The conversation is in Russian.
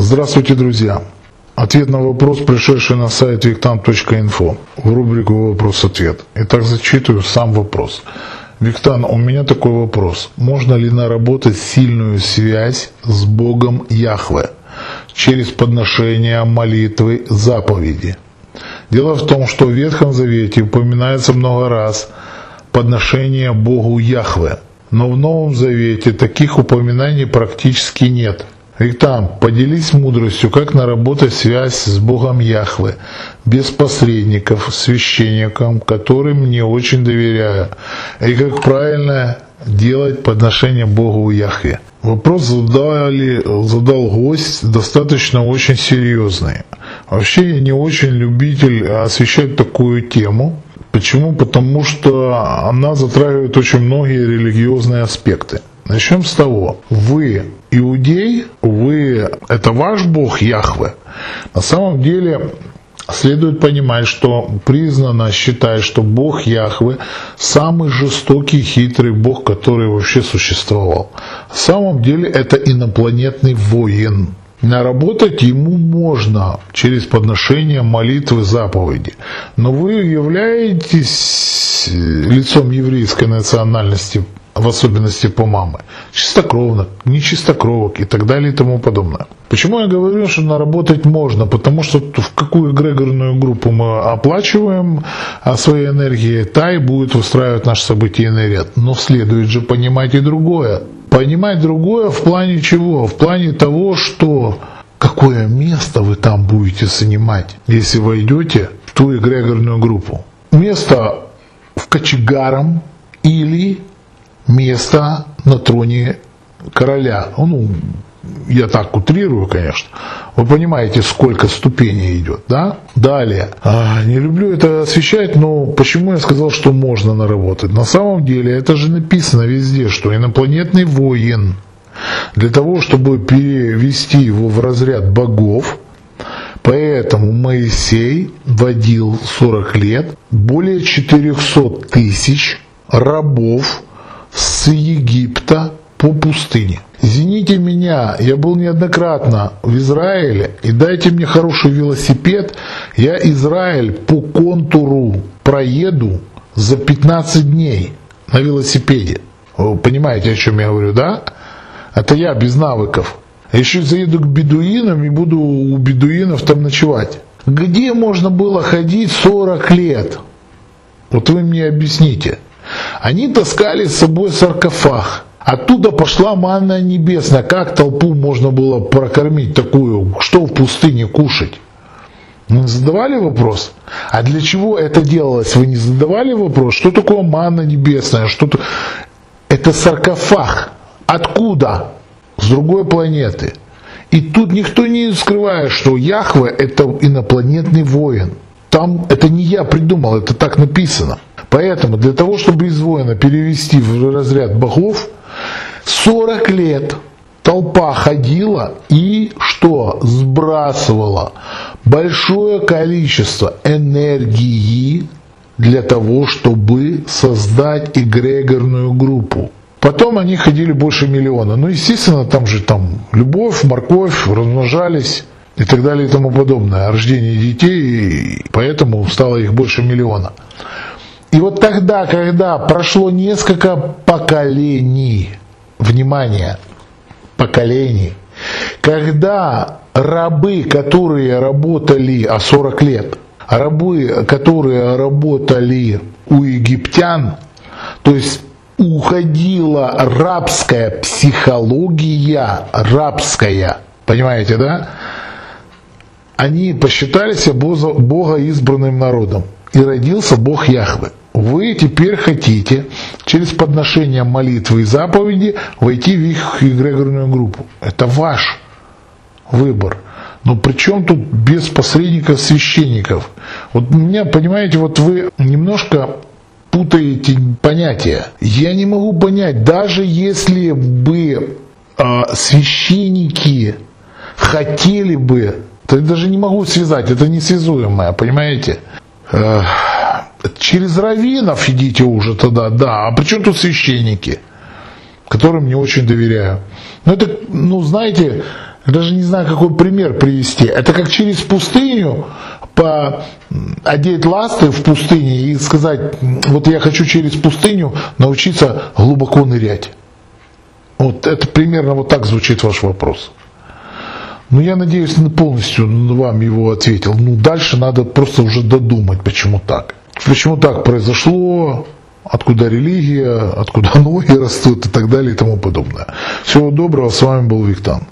Здравствуйте, друзья! Ответ на вопрос, пришедший на сайт виктан.инфо в рубрику «Вопрос-ответ». Итак, зачитываю сам вопрос. Виктан, у меня такой вопрос. Можно ли наработать сильную связь с Богом Яхве через подношение молитвы заповеди? Дело в том, что в Ветхом Завете упоминается много раз подношение Богу Яхве, но в Новом Завете таких упоминаний практически нет – Виктам, поделись мудростью, как наработать связь с Богом Яхве, без посредников, священником, которым не очень доверяю, и как правильно делать подношение Богу Яхве. Вопрос задали, задал гость достаточно очень серьезный. Вообще я не очень любитель освещать такую тему. Почему? Потому что она затрагивает очень многие религиозные аспекты. Начнем с того, вы иудей, вы, это ваш Бог Яхве. На самом деле следует понимать, что признано считать, что Бог Яхве самый жестокий, хитрый Бог, который вообще существовал. На самом деле это инопланетный воин. Наработать ему можно через подношение молитвы заповеди. Но вы являетесь лицом еврейской национальности в особенности по мамы, чистокровных, нечистокровок и так далее и тому подобное. Почему я говорю, что наработать можно? Потому что в какую эгрегорную группу мы оплачиваем а своей энергией, та и будет устраивать наш событийный ряд. Но следует же понимать и другое. Понимать другое в плане чего? В плане того, что какое место вы там будете занимать, если войдете в ту эгрегорную группу. Место в кочегаром или место на троне короля. Ну, я так утрирую, конечно. Вы понимаете, сколько ступеней идет, да? Далее. А, не люблю это освещать, но почему я сказал, что можно наработать? На самом деле, это же написано везде, что инопланетный воин для того, чтобы перевести его в разряд богов, Поэтому Моисей водил 40 лет более 400 тысяч рабов с Египта по пустыне. Извините меня, я был неоднократно в Израиле, и дайте мне хороший велосипед, я Израиль по контуру проеду за 15 дней на велосипеде. Вы понимаете, о чем я говорю, да? Это я без навыков. Еще заеду к бедуинам и буду у бедуинов там ночевать. Где можно было ходить 40 лет? Вот вы мне объясните. Они таскали с собой саркофаг. Оттуда пошла манна небесная. Как толпу можно было прокормить такую? Что в пустыне кушать? Вы задавали вопрос? А для чего это делалось? Вы не задавали вопрос? Что такое манна небесная? Что -то... Это саркофаг. Откуда? С другой планеты. И тут никто не скрывает, что Яхве это инопланетный воин. Там это не я придумал, это так написано. Поэтому для того, чтобы из воина перевести в разряд богов, 40 лет толпа ходила и что? Сбрасывала большое количество энергии для того, чтобы создать эгрегорную группу. Потом они ходили больше миллиона. Ну, естественно, там же там любовь, морковь, размножались и так далее и тому подобное. Рождение детей, поэтому стало их больше миллиона. И вот тогда, когда прошло несколько поколений, внимание, поколений, когда рабы, которые работали, а 40 лет, рабы, которые работали у египтян, то есть уходила рабская психология, рабская, понимаете, да? Они посчитали себя Бога избранным народом. И родился Бог Яхве вы теперь хотите через подношение молитвы и заповеди войти в их эгрегорную группу. Это ваш выбор. Но при чем тут без посредников священников? Вот меня, понимаете, вот вы немножко путаете понятия. Я не могу понять, даже если бы э, священники хотели бы, то я даже не могу связать, это несвязуемое, понимаете? Э, через раввинов идите уже тогда, да. А при чем тут священники, которым не очень доверяю? Ну, это, ну, знаете, даже не знаю, какой пример привести. Это как через пустыню по одеть ласты в пустыне и сказать, вот я хочу через пустыню научиться глубоко нырять. Вот это примерно вот так звучит ваш вопрос. Ну, я надеюсь, полностью вам его ответил. Ну, дальше надо просто уже додумать, почему так. Почему так произошло, откуда религия, откуда ноги растут и так далее и тому подобное. Всего доброго, с вами был Виктан.